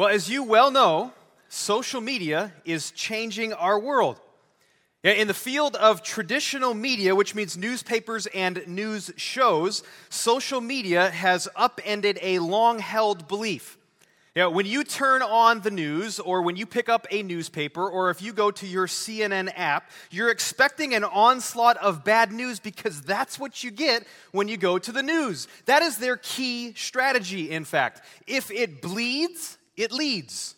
Well, as you well know, social media is changing our world. In the field of traditional media, which means newspapers and news shows, social media has upended a long held belief. You know, when you turn on the news, or when you pick up a newspaper, or if you go to your CNN app, you're expecting an onslaught of bad news because that's what you get when you go to the news. That is their key strategy, in fact. If it bleeds, it leads.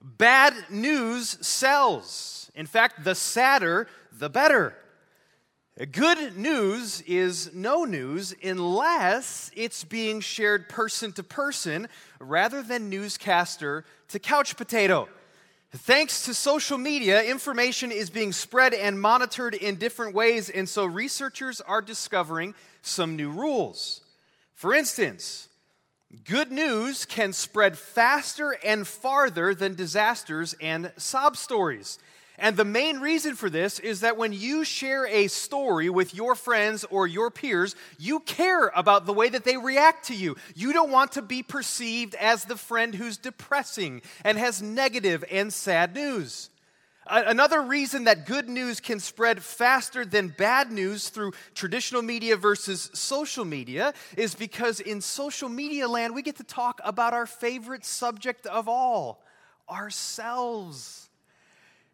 Bad news sells. In fact, the sadder, the better. Good news is no news unless it's being shared person to person rather than newscaster to couch potato. Thanks to social media, information is being spread and monitored in different ways, and so researchers are discovering some new rules. For instance, good news can spread faster and farther than disasters and sob stories. And the main reason for this is that when you share a story with your friends or your peers, you care about the way that they react to you. You don't want to be perceived as the friend who's depressing and has negative and sad news. Another reason that good news can spread faster than bad news through traditional media versus social media is because in social media land, we get to talk about our favorite subject of all ourselves.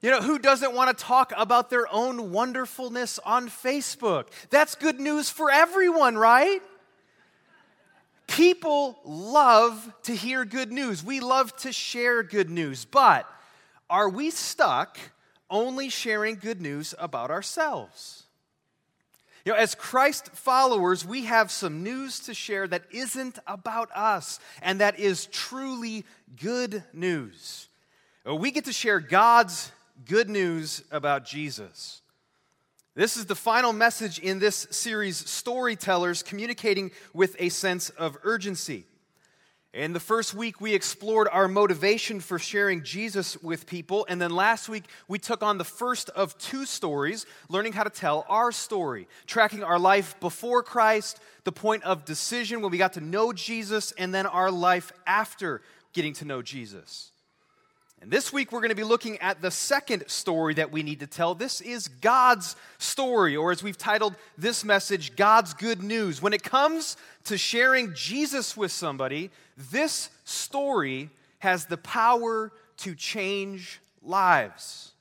You know, who doesn't want to talk about their own wonderfulness on Facebook? That's good news for everyone, right? People love to hear good news. We love to share good news. But are we stuck only sharing good news about ourselves? You know, as Christ followers, we have some news to share that isn't about us and that is truly good news. Uh, we get to share God's good news about Jesus. This is the final message in this series, Storytellers Communicating with a Sense of Urgency. In the first week, we explored our motivation for sharing Jesus with people. And then last week, we took on the first of two stories, learning how to tell our story, tracking our life before Christ, the point of decision when we got to know Jesus, and then our life after getting to know Jesus. And this week we're going to be looking at the second story that we need to tell. This is God's story, or as we've titled this message, God's good news. When it comes to sharing Jesus with somebody, this story has the power to change lives.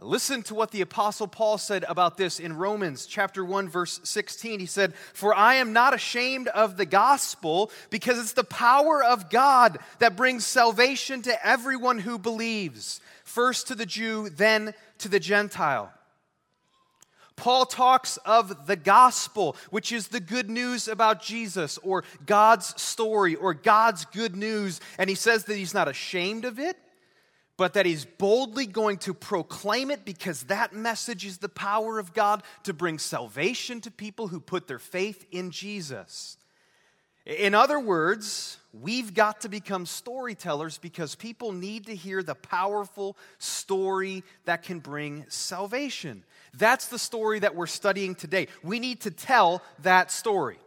Listen to what the apostle Paul said about this in Romans chapter 1 verse 16. He said, "For I am not ashamed of the gospel because it's the power of God that brings salvation to everyone who believes, first to the Jew, then to the Gentile." Paul talks of the gospel, which is the good news about Jesus or God's story or God's good news, and he says that he's not ashamed of it but that he's boldly going to proclaim it because that message is the power of God to bring salvation to people who put their faith in Jesus. In other words, we've got to become storytellers because people need to hear the powerful story that can bring salvation. That's the story that we're studying today. We need to tell that story.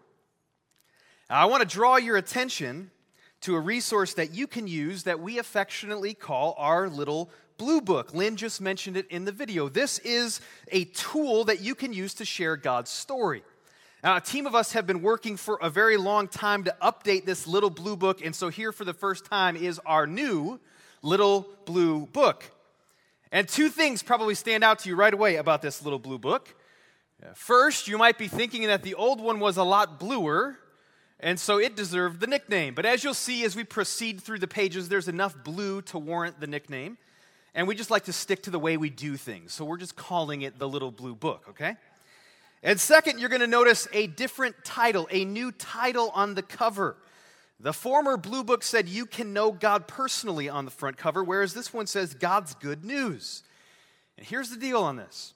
Now, I want to draw your attention to a resource that you can use that we affectionately call our little blue book. Lynn just mentioned it in the video. This is a tool that you can use to share God's story. Now, a team of us have been working for a very long time to update this little blue book, and so here for the first time is our new little blue book. And two things probably stand out to you right away about this little blue book. First, you might be thinking that the old one was a lot bluer, and so it deserved the nickname. But as you'll see as we proceed through the pages, there's enough blue to warrant the nickname. And we just like to stick to the way we do things. So we're just calling it the Little Blue Book, okay? And second, you're going to notice a different title, a new title on the cover. The former Blue Book said you can know God personally on the front cover, whereas this one says God's good news. And here's the deal on this.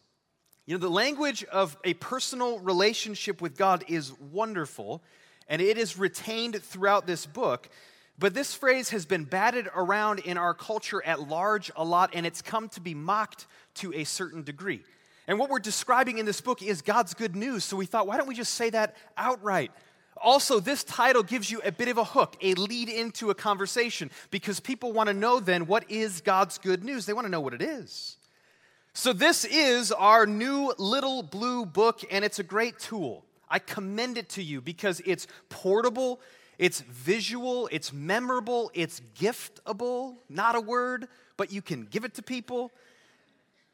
You know, the language of a personal relationship with God is wonderful and it is retained throughout this book. But this phrase has been batted around in our culture at large a lot, and it's come to be mocked to a certain degree. And what we're describing in this book is God's good news. So we thought, why don't we just say that outright? Also, this title gives you a bit of a hook, a lead into a conversation, because people want to know then what is God's good news? They want to know what it is. So, this is our new little blue book, and it's a great tool. I commend it to you because it's portable, it's visual, it's memorable, it's giftable, not a word, but you can give it to people.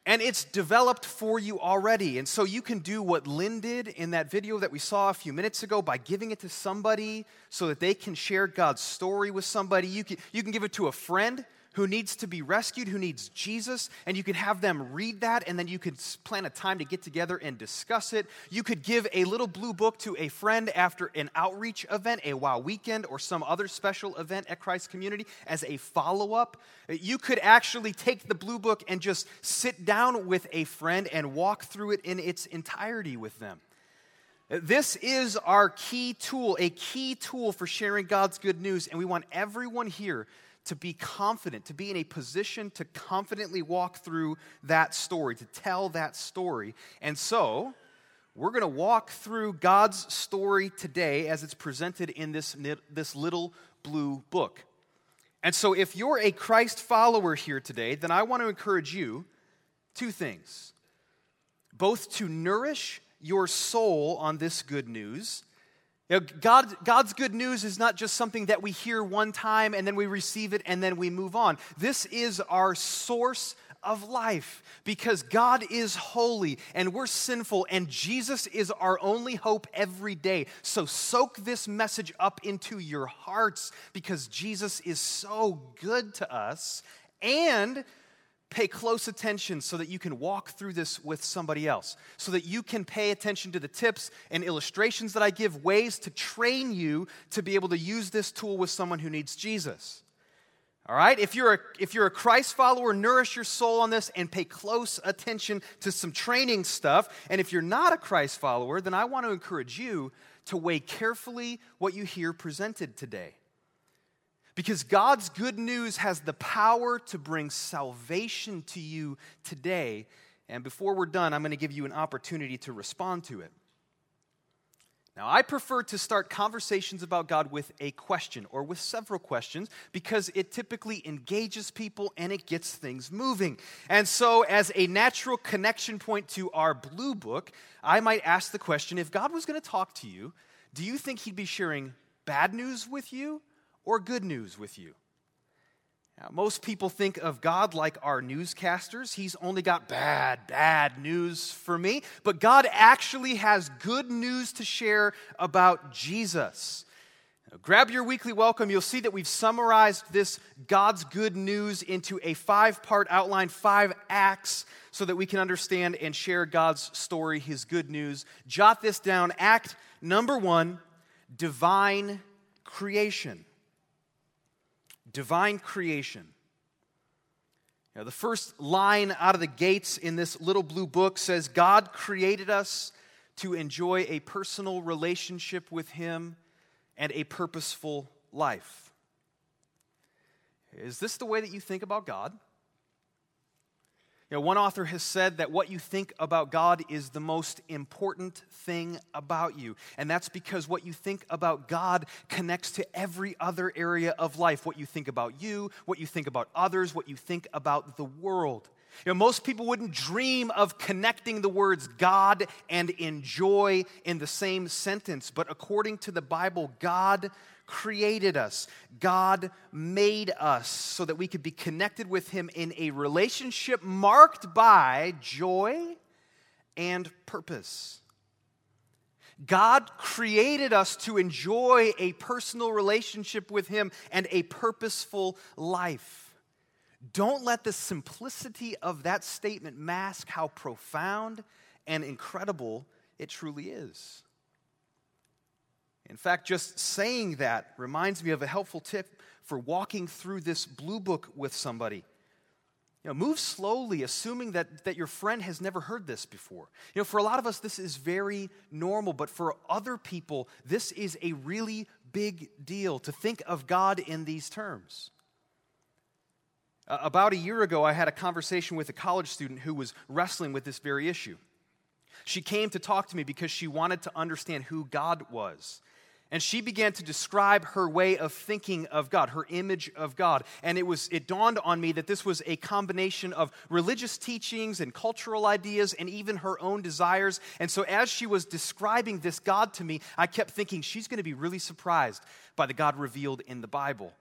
And it's developed for you already. And so you can do what Lynn did in that video that we saw a few minutes ago by giving it to somebody so that they can share God's story with somebody. You can, you can give it to a friend who needs to be rescued, who needs Jesus, and you could have them read that, and then you could plan a time to get together and discuss it. You could give a little blue book to a friend after an outreach event, a wow weekend, or some other special event at Christ Community as a follow up. You could actually take the blue book and just sit down with a friend and walk through it in its entirety with them. This is our key tool, a key tool for sharing God's good news, and we want everyone here to be confident, to be in a position to confidently walk through that story, to tell that story. And so, we're going to walk through God's story today as it's presented in this, this little blue book. And so, if you're a Christ follower here today, then I want to encourage you two things both to nourish your soul on this good news you know, God, God's good news is not just something that we hear one time and then we receive it and then we move on. This is our source of life because God is holy and we're sinful and Jesus is our only hope every day. So soak this message up into your hearts because Jesus is so good to us and pay close attention so that you can walk through this with somebody else, so that you can pay attention to the tips and illustrations that I give, ways to train you to be able to use this tool with someone who needs Jesus. All right? If you're, a, if you're a Christ follower, nourish your soul on this and pay close attention to some training stuff. And if you're not a Christ follower, then I want to encourage you to weigh carefully what you hear presented today. Because God's good news has the power to bring salvation to you today. And before we're done, I'm going to give you an opportunity to respond to it. Now, I prefer to start conversations about God with a question or with several questions because it typically engages people and it gets things moving. And so, as a natural connection point to our blue book, I might ask the question if God was going to talk to you, do you think he'd be sharing bad news with you or good news with you. Now, most people think of God like our newscasters. He's only got bad, bad news for me. But God actually has good news to share about Jesus. Now, grab your weekly welcome. You'll see that we've summarized this God's good news into a five part outline, five acts, so that we can understand and share God's story, His good news. Jot this down. Act number one divine creation divine creation. The first line out of the gates in this little blue book says God created us to enjoy a personal relationship with Him and a purposeful life. Is this the way that you think about God? You know, one author has said that what you think about God is the most important thing about you. And that's because what you think about God connects to every other area of life. What you think about you, what you think about others, what you think about the world. You know, most people wouldn't dream of connecting the words God and enjoy in the same sentence, but according to the Bible, God created us. God made us so that we could be connected with Him in a relationship marked by joy and purpose. God created us to enjoy a personal relationship with Him and a purposeful life. Don't let the simplicity of that statement mask how profound and incredible it truly is. In fact, just saying that reminds me of a helpful tip for walking through this blue book with somebody. You know, move slowly, assuming that, that your friend has never heard this before. You know, for a lot of us, this is very normal, but for other people, this is a really big deal to think of God in these terms. Uh, about a year ago, I had a conversation with a college student who was wrestling with this very issue. She came to talk to me because she wanted to understand who God was. And she began to describe her way of thinking of God, her image of God. And it was it dawned on me that this was a combination of religious teachings and cultural ideas and even her own desires. And so as she was describing this God to me, I kept thinking she's going to be really surprised by the God revealed in the Bible.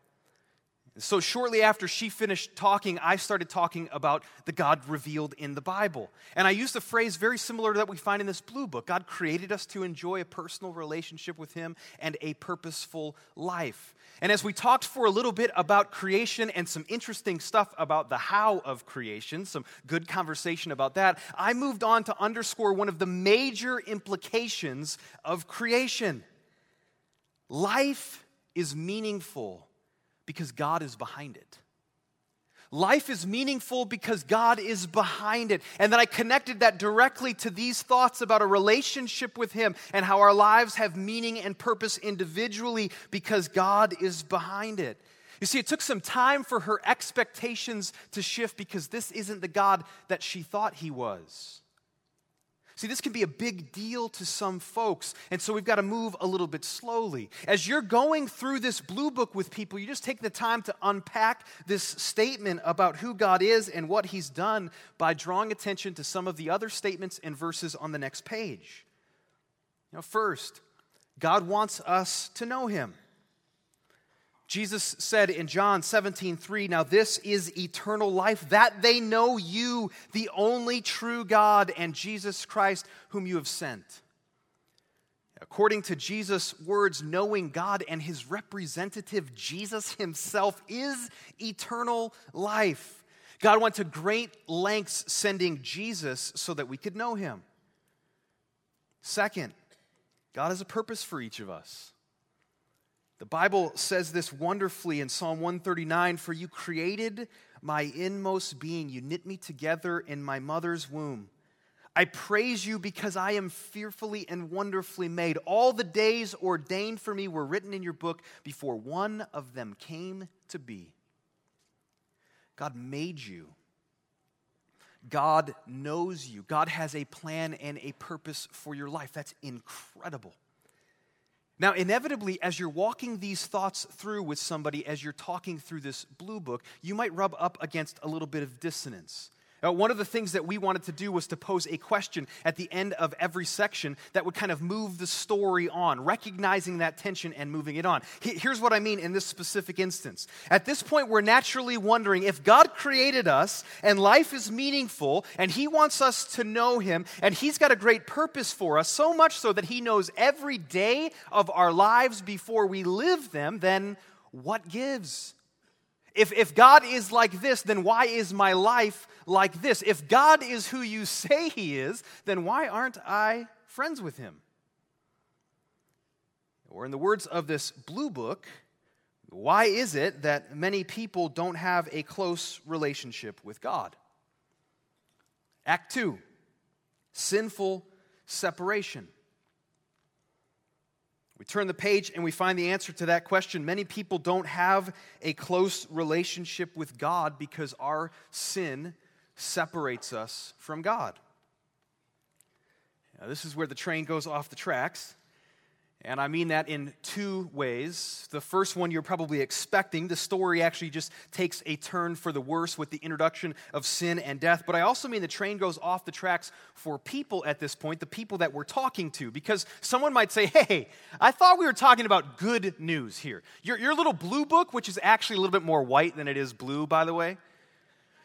So, shortly after she finished talking, I started talking about the God revealed in the Bible. And I used a phrase very similar to that we find in this blue book God created us to enjoy a personal relationship with Him and a purposeful life. And as we talked for a little bit about creation and some interesting stuff about the how of creation, some good conversation about that, I moved on to underscore one of the major implications of creation. Life is meaningful because God is behind it. Life is meaningful because God is behind it. And then I connected that directly to these thoughts about a relationship with Him and how our lives have meaning and purpose individually because God is behind it. You see, it took some time for her expectations to shift because this isn't the God that she thought He was. See, this can be a big deal to some folks, and so we've got to move a little bit slowly. As you're going through this blue book with people, you just take the time to unpack this statement about who God is and what He's done by drawing attention to some of the other statements and verses on the next page. Now, first, God wants us to know Him. Jesus said in John 17, 3, Now this is eternal life, that they know you, the only true God, and Jesus Christ, whom you have sent. According to Jesus' words, knowing God and his representative, Jesus himself, is eternal life. God went to great lengths sending Jesus so that we could know him. Second, God has a purpose for each of us. The Bible says this wonderfully in Psalm 139 For you created my inmost being, you knit me together in my mother's womb. I praise you because I am fearfully and wonderfully made. All the days ordained for me were written in your book before one of them came to be. God made you. God knows you. God has a plan and a purpose for your life. That's incredible. Now, inevitably, as you're walking these thoughts through with somebody, as you're talking through this blue book, you might rub up against a little bit of dissonance. Uh, one of the things that we wanted to do was to pose a question at the end of every section that would kind of move the story on, recognizing that tension and moving it on. Here's what I mean in this specific instance. At this point, we're naturally wondering if God created us and life is meaningful and He wants us to know Him and He's got a great purpose for us, so much so that He knows every day of our lives before we live them, then what gives? If, if God is like this, then why is my life like this? If God is who you say He is, then why aren't I friends with Him? Or, in the words of this blue book, why is it that many people don't have a close relationship with God? Act 2 Sinful separation. We turn the page and we find the answer to that question. Many people don't have a close relationship with God because our sin separates us from God. Now, this is where the train goes off the tracks. And I mean that in two ways. The first one you're probably expecting. The story actually just takes a turn for the worse with the introduction of sin and death. But I also mean the train goes off the tracks for people at this point, the people that we're talking to. Because someone might say, hey, I thought we were talking about good news here. Your, your little blue book, which is actually a little bit more white than it is blue, by the way,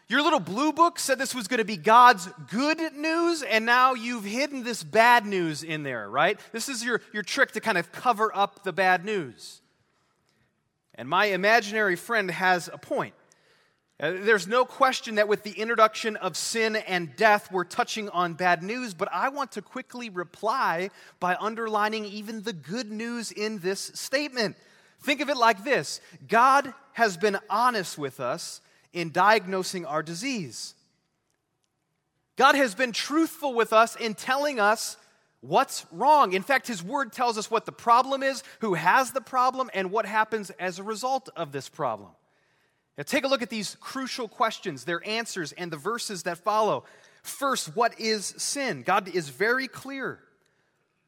your little blue book said this was going to be God's good news, and now you've hidden this bad news in there, right? This is your, your trick to kind of cover up the bad news. And my imaginary friend has a point. Uh, there's no question that with the introduction of sin and death, we're touching on bad news, but I want to quickly reply by underlining even the good news in this statement. Think of it like this God has been honest with us in diagnosing our disease. God has been truthful with us in telling us what's wrong. In fact, His Word tells us what the problem is, who has the problem, and what happens as a result of this problem. Now, take a look at these crucial questions, their answers, and the verses that follow. First, what is sin? God is very clear.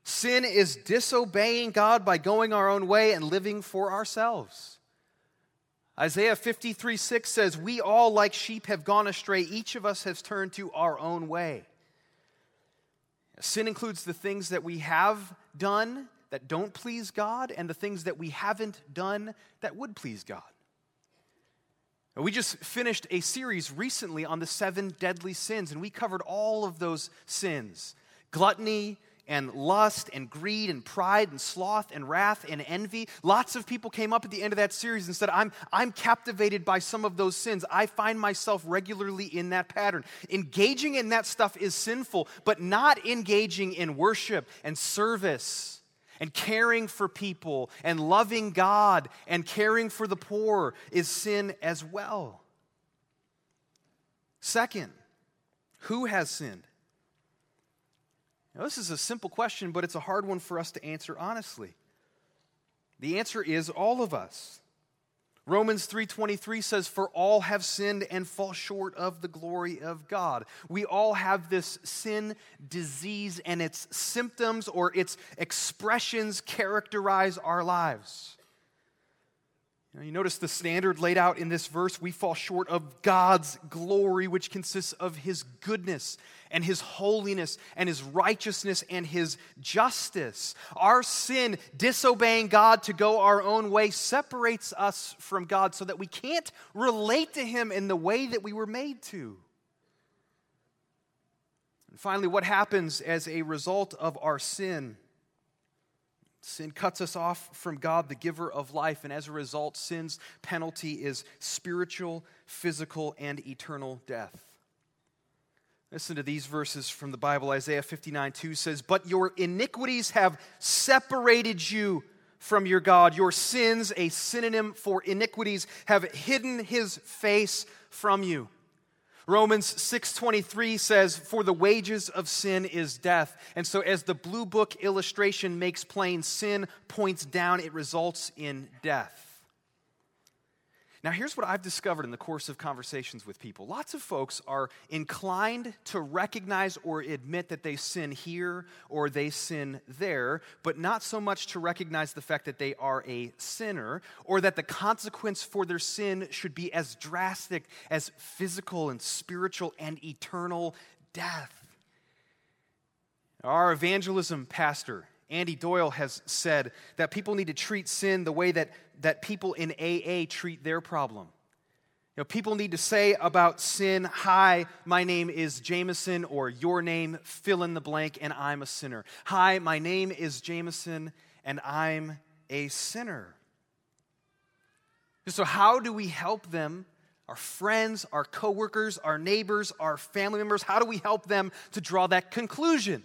Sin is disobeying God by going our own way and living for ourselves. Isaiah 53 6 says, We all, like sheep, have gone astray. Each of us has turned to our own way. Sin includes the things that we have done that don't please God and the things that we haven't done that would please God. We just finished a series recently on the seven deadly sins, and we covered all of those sins gluttony, and lust and greed and pride and sloth and wrath and envy. Lots of people came up at the end of that series and said, I'm, I'm captivated by some of those sins. I find myself regularly in that pattern. Engaging in that stuff is sinful, but not engaging in worship and service and caring for people and loving God and caring for the poor is sin as well. Second, who has sinned? Now, this is a simple question, but it's a hard one for us to answer honestly. The answer is all of us. Romans 3:23 says for all have sinned and fall short of the glory of God. We all have this sin disease and its symptoms or its expressions characterize our lives. You, know, you notice the standard laid out in this verse. We fall short of God's glory, which consists of His goodness and His holiness and His righteousness and His justice. Our sin, disobeying God to go our own way, separates us from God so that we can't relate to Him in the way that we were made to. And finally, what happens as a result of our sin? Sin cuts us off from God, the giver of life, and as a result, sin's penalty is spiritual, physical, and eternal death. Listen to these verses from the Bible. Isaiah 59 2 says, But your iniquities have separated you from your God. Your sins, a synonym for iniquities, have hidden his face from you. Romans 6:23 says for the wages of sin is death. And so as the blue book illustration makes plain sin points down it results in death. Now, here's what I've discovered in the course of conversations with people. Lots of folks are inclined to recognize or admit that they sin here or they sin there, but not so much to recognize the fact that they are a sinner or that the consequence for their sin should be as drastic as physical and spiritual and eternal death. Our evangelism pastor, Andy Doyle has said that people need to treat sin the way that, that people in AA treat their problem. You know, people need to say about sin, Hi, my name is Jameson, or your name, fill in the blank, and I'm a sinner. Hi, my name is Jameson, and I'm a sinner. So, how do we help them, our friends, our coworkers, our neighbors, our family members? How do we help them to draw that conclusion?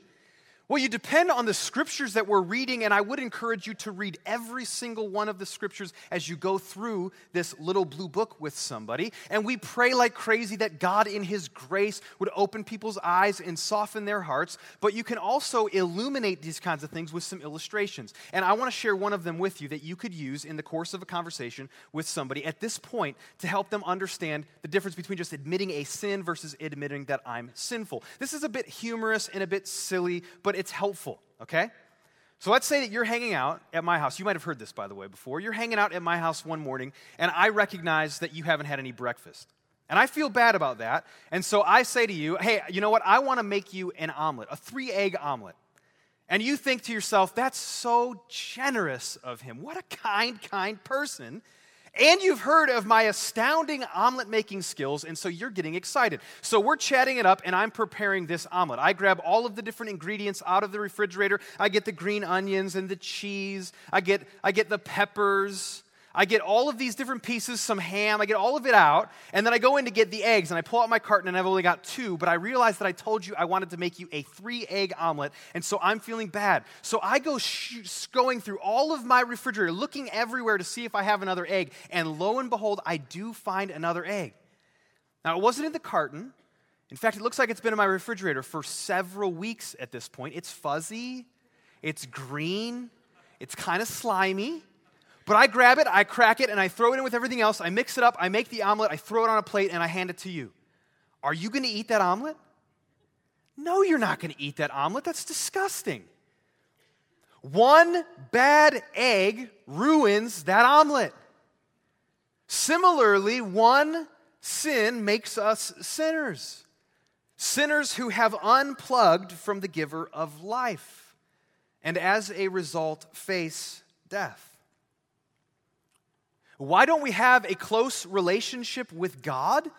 Well, you depend on the scriptures that we're reading, and I would encourage you to read every single one of the scriptures as you go through this little blue book with somebody. And we pray like crazy that God, in His grace, would open people's eyes and soften their hearts. But you can also illuminate these kinds of things with some illustrations. And I want to share one of them with you that you could use in the course of a conversation with somebody at this point to help them understand the difference between just admitting a sin versus admitting that I'm sinful. This is a bit humorous and a bit silly, but but it's helpful, okay? So let's say that you're hanging out at my house. You might have heard this, by the way, before. You're hanging out at my house one morning, and I recognize that you haven't had any breakfast. And I feel bad about that. And so I say to you, hey, you know what? I want to make you an omelet, a three egg omelet. And you think to yourself, that's so generous of him. What a kind, kind person. And you've heard of my astounding omelet making skills, and so you're getting excited. So we're chatting it up, and I'm preparing this omelet. I grab all of the different ingredients out of the refrigerator. I get the green onions and the cheese, I get, I get the peppers. I get all of these different pieces, some ham, I get all of it out, and then I go in to get the eggs, and I pull out my carton, and I've only got two, but I realize that I told you I wanted to make you a three egg omelet, and so I'm feeling bad. So I go sh- going through all of my refrigerator, looking everywhere to see if I have another egg, and lo and behold, I do find another egg. Now, it wasn't in the carton. In fact, it looks like it's been in my refrigerator for several weeks at this point. It's fuzzy, it's green, it's kind of slimy. But I grab it, I crack it, and I throw it in with everything else. I mix it up, I make the omelet, I throw it on a plate, and I hand it to you. Are you going to eat that omelet? No, you're not going to eat that omelet. That's disgusting. One bad egg ruins that omelet. Similarly, one sin makes us sinners. Sinners who have unplugged from the giver of life, and as a result, face death. Why don't we have a close relationship with God?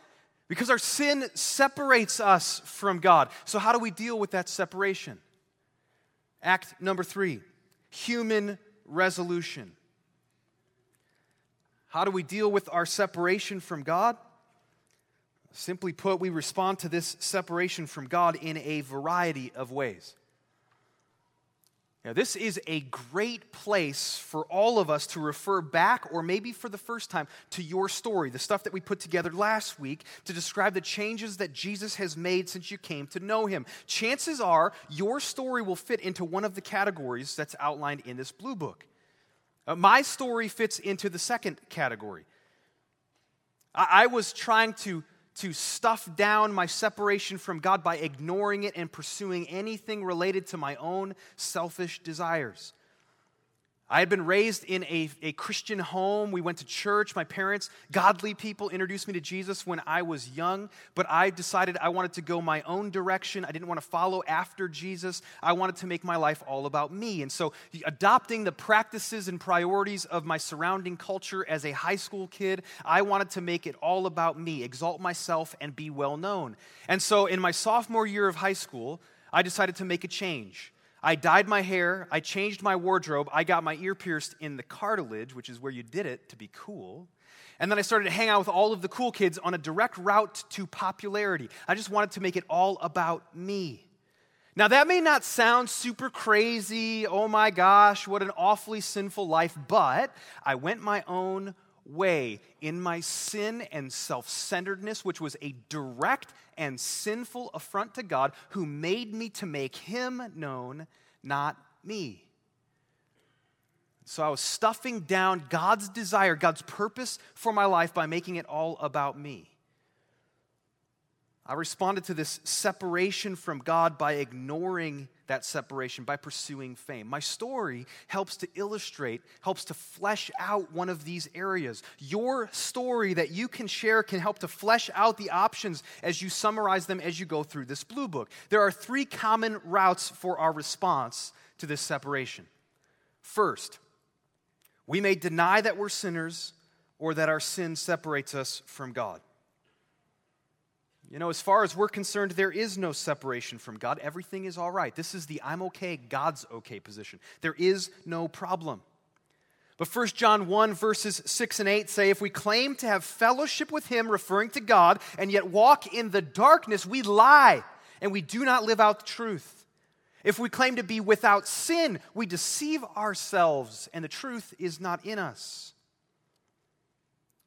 Because our sin separates us from God. So, how do we deal with that separation? Act number three human resolution. How do we deal with our separation from God? Simply put, we respond to this separation from God in a variety of ways. Now, this is a great place for all of us to refer back, or maybe for the first time, to your story, the stuff that we put together last week to describe the changes that Jesus has made since you came to know him. Chances are your story will fit into one of the categories that's outlined in this blue book. Uh, my story fits into the second category. I, I was trying to, to stuff down my separation from God by ignoring it and pursuing anything related to my own selfish desires. I had been raised in a, a Christian home. We went to church. My parents, godly people, introduced me to Jesus when I was young, but I decided I wanted to go my own direction. I didn't want to follow after Jesus. I wanted to make my life all about me. And so, adopting the practices and priorities of my surrounding culture as a high school kid, I wanted to make it all about me, exalt myself, and be well known. And so, in my sophomore year of high school, I decided to make a change. I dyed my hair, I changed my wardrobe, I got my ear pierced in the cartilage, which is where you did it to be cool. And then I started to hang out with all of the cool kids on a direct route to popularity. I just wanted to make it all about me. Now, that may not sound super crazy, oh my gosh, what an awfully sinful life, but I went my own way in my sin and self centeredness, which was a direct and sinful affront to God, who made me to make him known, not me. So I was stuffing down God's desire, God's purpose for my life by making it all about me. I responded to this separation from God by ignoring that separation, by pursuing fame. My story helps to illustrate, helps to flesh out one of these areas. Your story that you can share can help to flesh out the options as you summarize them as you go through this blue book. There are three common routes for our response to this separation. First, we may deny that we're sinners or that our sin separates us from God. You know, as far as we're concerned, there is no separation from God. Everything is all right. This is the I'm okay, God's okay position. There is no problem. But 1 John 1, verses 6 and 8 say, If we claim to have fellowship with Him, referring to God, and yet walk in the darkness, we lie and we do not live out the truth. If we claim to be without sin, we deceive ourselves and the truth is not in us.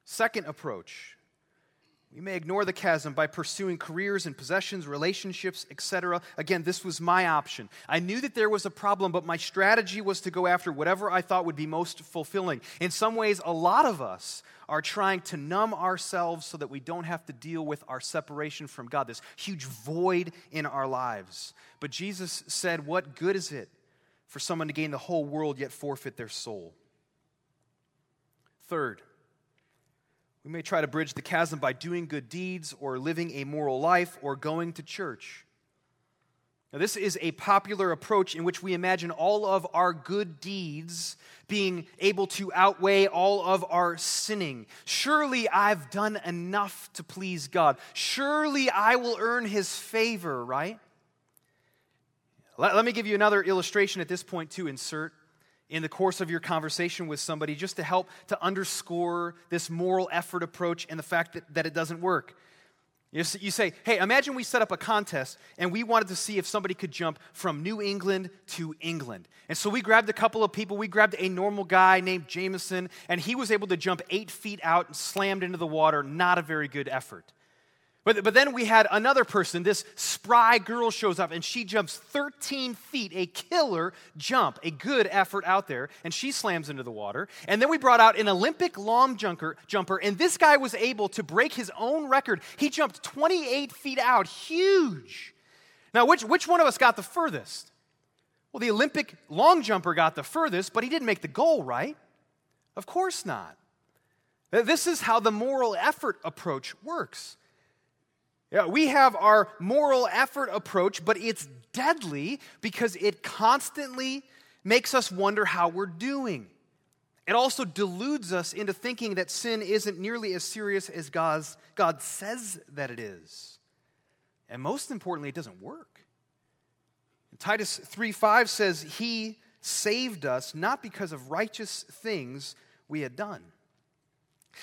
Second approach we may ignore the chasm by pursuing careers and possessions, relationships, etc. Again, this was my option. I knew that there was a problem, but my strategy was to go after whatever I thought would be most fulfilling. In some ways, a lot of us are trying to numb ourselves so that we don't have to deal with our separation from God, this huge void in our lives. But Jesus said, What good is it for someone to gain the whole world yet forfeit their soul? Third, we may try to bridge the chasm by doing good deeds or living a moral life or going to church. Now, this is a popular approach in which we imagine all of our good deeds being able to outweigh all of our sinning. Surely I've done enough to please God. Surely I will earn his favor, right? Let, let me give you another illustration at this point to insert in the course of your conversation with somebody just to help to underscore this moral effort approach and the fact that, that it doesn't work. You, you say, hey, imagine we set up a contest and we wanted to see if somebody could jump from New England to England. And so we grabbed a couple of people. We grabbed a normal guy named Jameson, and he was able to jump eight feet out and slammed into the water. Not a very good effort. But, but then we had another person, this spry girl shows up and she jumps 13 feet, a killer jump, a good effort out there, and she slams into the water. And then we brought out an Olympic long jumper, jumper, and this guy was able to break his own record. He jumped 28 feet out, huge. Now, which, which one of us got the furthest? Well, the Olympic long jumper got the furthest, but he didn't make the goal, right? Of course not. This is how the moral effort approach works. Yeah, we have our moral effort approach, but it's deadly because it constantly makes us wonder how we're doing. It also deludes us into thinking that sin isn't nearly as serious as God's, God says that it is. And most importantly, it doesn't work. Titus 3 5 says, He saved us not because of righteous things we had done.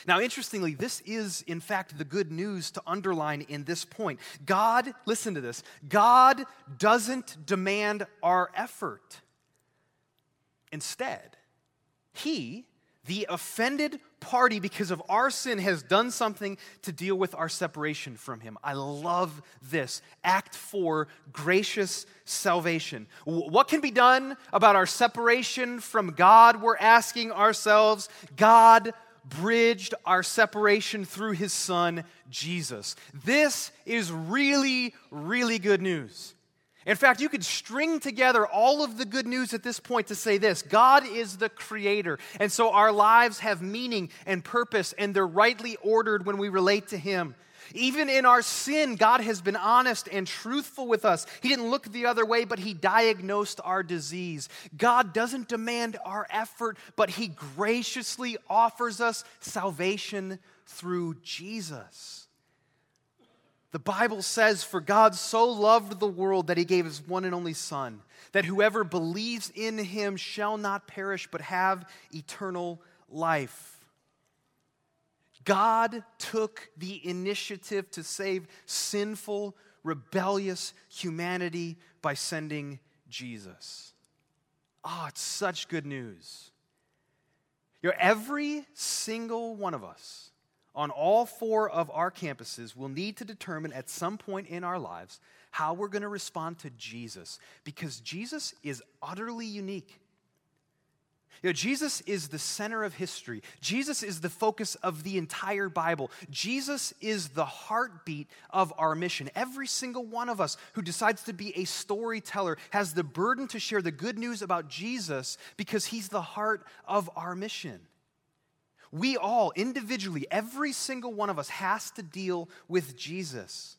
Now, interestingly, this is in fact the good news to underline in this point. God, listen to this, God doesn't demand our effort. Instead, He, the offended party because of our sin, has done something to deal with our separation from Him. I love this. Act 4 gracious salvation. What can be done about our separation from God? We're asking ourselves, God bridged our separation through his son, Jesus. This is really, really good news. In fact, you could string together all of the good news at this point to say this God is the creator. And so our lives have meaning and purpose, and they're rightly ordered when we relate to Him. Even in our sin, God has been honest and truthful with us. He didn't look the other way, but He diagnosed our disease. God doesn't demand our effort, but He graciously offers us salvation through Jesus. The Bible says, For God so loved the world that He gave His one and only Son, that whoever believes in Him shall not perish, but have eternal life. God took the initiative to save sinful, rebellious humanity by sending Jesus. Oh, it's such good news. You every single one of us on all four of our campuses will need to determine at some point in our lives how we're going to respond to Jesus because Jesus is utterly unique. You know, Jesus is the center of history. Jesus is the focus of the entire Bible. Jesus is the heartbeat of our mission. Every single one of us who decides to be a storyteller has the burden to share the good news about Jesus because he's the heart of our mission. We all, individually, every single one of us has to deal with Jesus.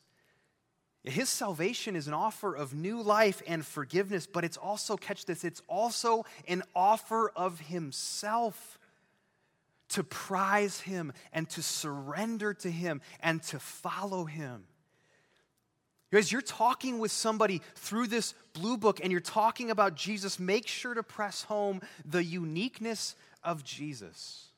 His salvation is an offer of new life and forgiveness, but it's also, catch this, it's also an offer of Himself to prize Him and to surrender to Him and to follow Him. As you're talking with somebody through this blue book and you're talking about Jesus, make sure to press home the uniqueness of Jesus.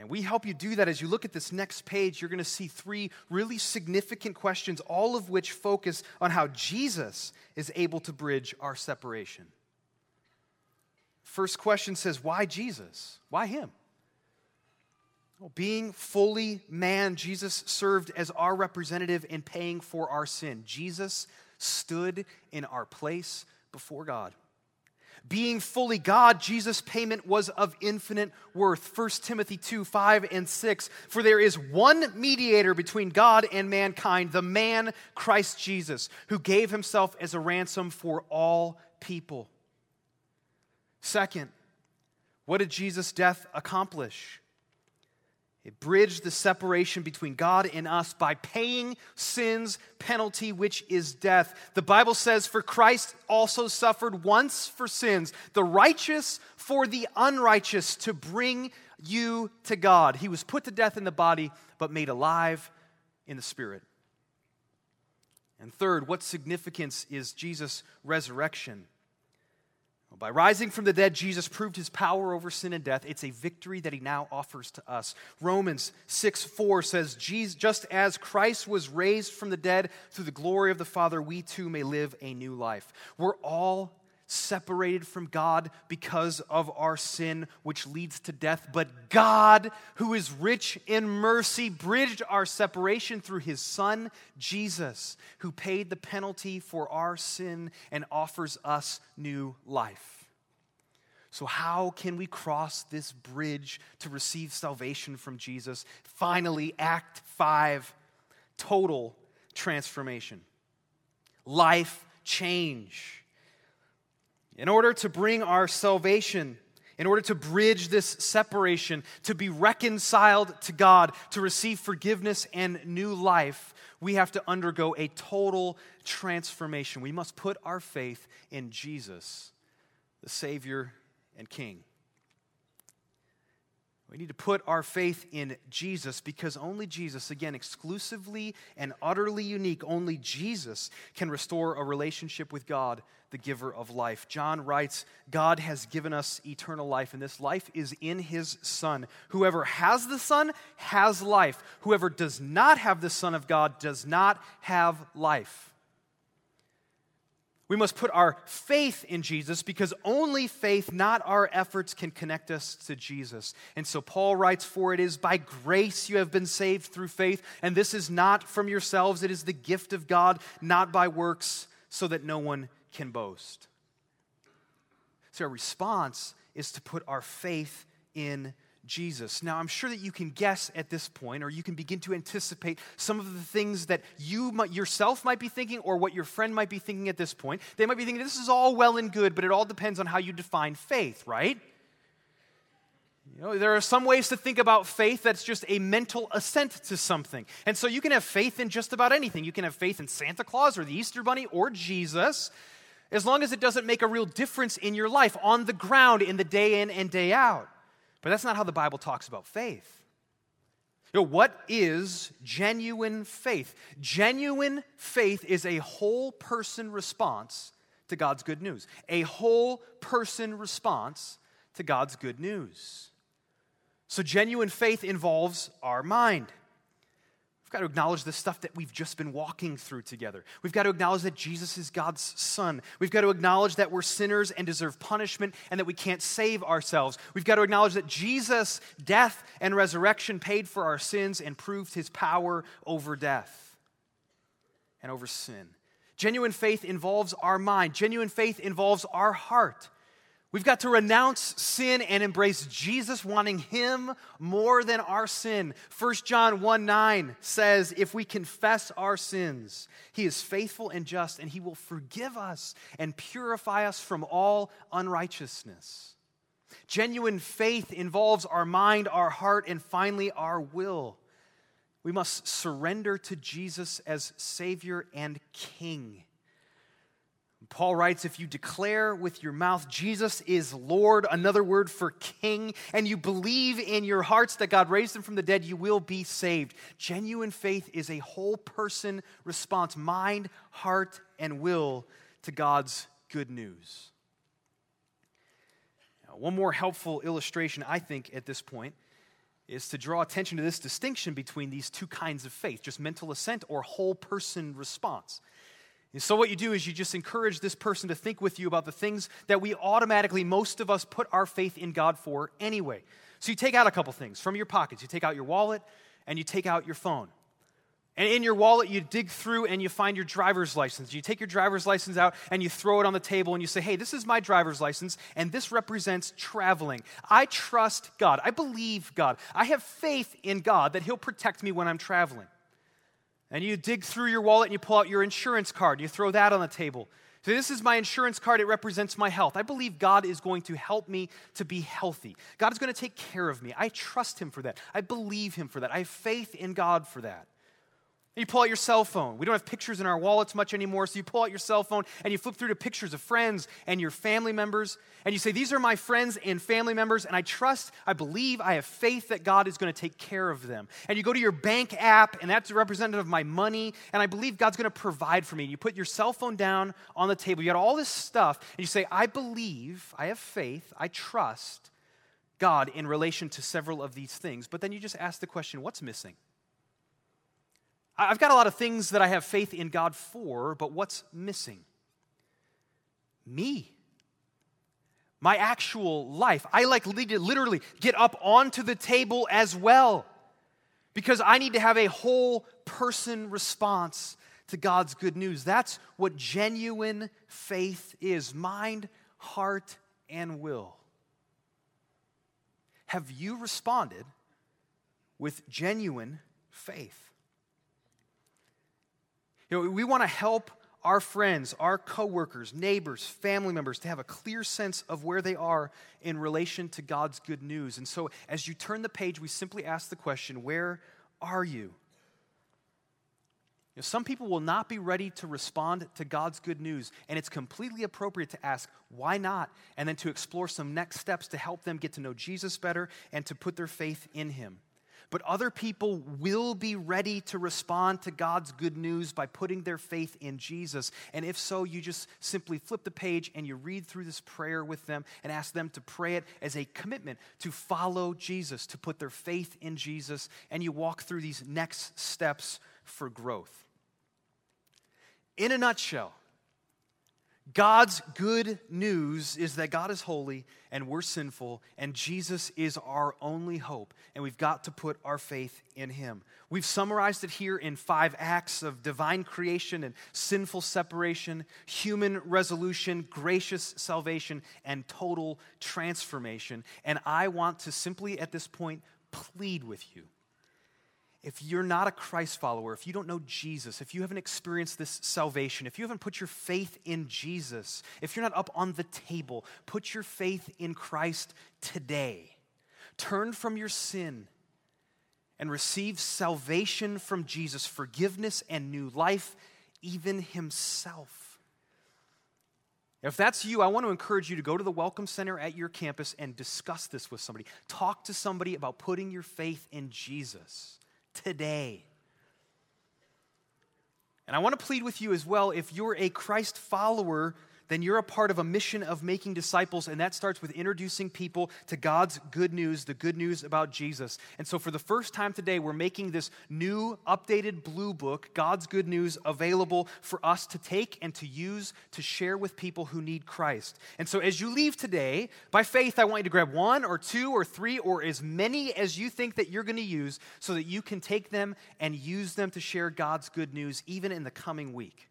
And we help you do that as you look at this next page. You're going to see three really significant questions, all of which focus on how Jesus is able to bridge our separation. First question says, Why Jesus? Why him? Well, being fully man, Jesus served as our representative in paying for our sin. Jesus stood in our place before God. Being fully God, Jesus' payment was of infinite worth. 1 Timothy 2 5 and 6. For there is one mediator between God and mankind, the man Christ Jesus, who gave himself as a ransom for all people. Second, what did Jesus' death accomplish? It bridged the separation between God and us by paying sin's penalty, which is death. The Bible says, For Christ also suffered once for sins, the righteous for the unrighteous, to bring you to God. He was put to death in the body, but made alive in the spirit. And third, what significance is Jesus' resurrection? By rising from the dead, Jesus proved his power over sin and death. It's a victory that he now offers to us. Romans 6 4 says, Just as Christ was raised from the dead through the glory of the Father, we too may live a new life. We're all separated from God because of our sin, which leads to death. But God, who is rich in mercy, bridged our separation through his Son, Jesus, who paid the penalty for our sin and offers us new life. So, how can we cross this bridge to receive salvation from Jesus? Finally, Act 5 total transformation, life change In order to bring our salvation, in order to bridge this separation, to be reconciled to God, to receive forgiveness and new life, we have to undergo a total transformation. We must put our faith in Jesus, the Savior and King. We need to put our faith in Jesus because only Jesus, again, exclusively and utterly unique, only Jesus can restore a relationship with God, the giver of life. John writes, God has given us eternal life, and this life is in his Son. Whoever has the Son has life. Whoever does not have the Son of God does not have life. We must put our faith in Jesus because only faith, not our efforts, can connect us to Jesus. And so Paul writes, For it is by grace you have been saved through faith, and this is not from yourselves, it is the gift of God, not by works, so that no one can boast. So our response is to put our faith in Jesus. Now, I'm sure that you can guess at this point, or you can begin to anticipate some of the things that you might, yourself might be thinking, or what your friend might be thinking at this point. They might be thinking, this is all well and good, but it all depends on how you define faith, right? You know, there are some ways to think about faith that's just a mental assent to something. And so you can have faith in just about anything. You can have faith in Santa Claus or the Easter Bunny or Jesus, as long as it doesn't make a real difference in your life on the ground in the day in and day out. But that's not how the Bible talks about faith. You know, what is genuine faith? Genuine faith is a whole person response to God's good news. A whole person response to God's good news. So, genuine faith involves our mind. We've got to acknowledge the stuff that we've just been walking through together. We've got to acknowledge that Jesus is God's Son. We've got to acknowledge that we're sinners and deserve punishment and that we can't save ourselves. We've got to acknowledge that Jesus' death and resurrection paid for our sins and proved his power over death and over sin. Genuine faith involves our mind, genuine faith involves our heart. We've got to renounce sin and embrace Jesus, wanting Him more than our sin. 1 John 1 9 says, If we confess our sins, He is faithful and just, and He will forgive us and purify us from all unrighteousness. Genuine faith involves our mind, our heart, and finally our will. We must surrender to Jesus as Savior and King. Paul writes, if you declare with your mouth Jesus is Lord, another word for king, and you believe in your hearts that God raised him from the dead, you will be saved. Genuine faith is a whole person response mind, heart, and will to God's good news. Now, one more helpful illustration, I think, at this point is to draw attention to this distinction between these two kinds of faith just mental assent or whole person response. And so, what you do is you just encourage this person to think with you about the things that we automatically, most of us, put our faith in God for anyway. So, you take out a couple things from your pockets. You take out your wallet and you take out your phone. And in your wallet, you dig through and you find your driver's license. You take your driver's license out and you throw it on the table and you say, Hey, this is my driver's license, and this represents traveling. I trust God. I believe God. I have faith in God that He'll protect me when I'm traveling. And you dig through your wallet and you pull out your insurance card. You throw that on the table. So, this is my insurance card. It represents my health. I believe God is going to help me to be healthy. God is going to take care of me. I trust Him for that. I believe Him for that. I have faith in God for that. You pull out your cell phone. We don't have pictures in our wallets much anymore, so you pull out your cell phone and you flip through to pictures of friends and your family members, and you say, These are my friends and family members, and I trust, I believe, I have faith that God is going to take care of them. And you go to your bank app, and that's representative of my money, and I believe God's going to provide for me. And you put your cell phone down on the table, you got all this stuff, and you say, I believe, I have faith, I trust God in relation to several of these things. But then you just ask the question, What's missing? I've got a lot of things that I have faith in God for, but what's missing? Me. My actual life. I like literally get up onto the table as well because I need to have a whole person response to God's good news. That's what genuine faith is mind, heart, and will. Have you responded with genuine faith? You know, we want to help our friends, our coworkers, neighbors, family members to have a clear sense of where they are in relation to God's good news. And so as you turn the page, we simply ask the question, where are you? You know, some people will not be ready to respond to God's good news, and it's completely appropriate to ask, why not? And then to explore some next steps to help them get to know Jesus better and to put their faith in Him. But other people will be ready to respond to God's good news by putting their faith in Jesus. And if so, you just simply flip the page and you read through this prayer with them and ask them to pray it as a commitment to follow Jesus, to put their faith in Jesus, and you walk through these next steps for growth. In a nutshell, God's good news is that God is holy and we're sinful, and Jesus is our only hope, and we've got to put our faith in Him. We've summarized it here in five acts of divine creation and sinful separation, human resolution, gracious salvation, and total transformation. And I want to simply at this point plead with you if you're not a Christ follower, if you don't know Jesus, if you haven't experienced this salvation, if you haven't put your faith in Jesus, if you're not up on the table, put your faith in Christ today. Turn from your sin and receive salvation from Jesus, forgiveness and new life, even Himself. If that's you, I want to encourage you to go to the Welcome Center at your campus and discuss this with somebody. Talk to somebody about putting your faith in Jesus today. And I want to plead with you as well if you're a Christ follower then you're a part of a mission of making disciples, and that starts with introducing people to God's good news, the good news about Jesus. And so, for the first time today, we're making this new, updated blue book, God's Good News, available for us to take and to use to share with people who need Christ. And so, as you leave today, by faith, I want you to grab one or two or three or as many as you think that you're going to use so that you can take them and use them to share God's good news even in the coming week.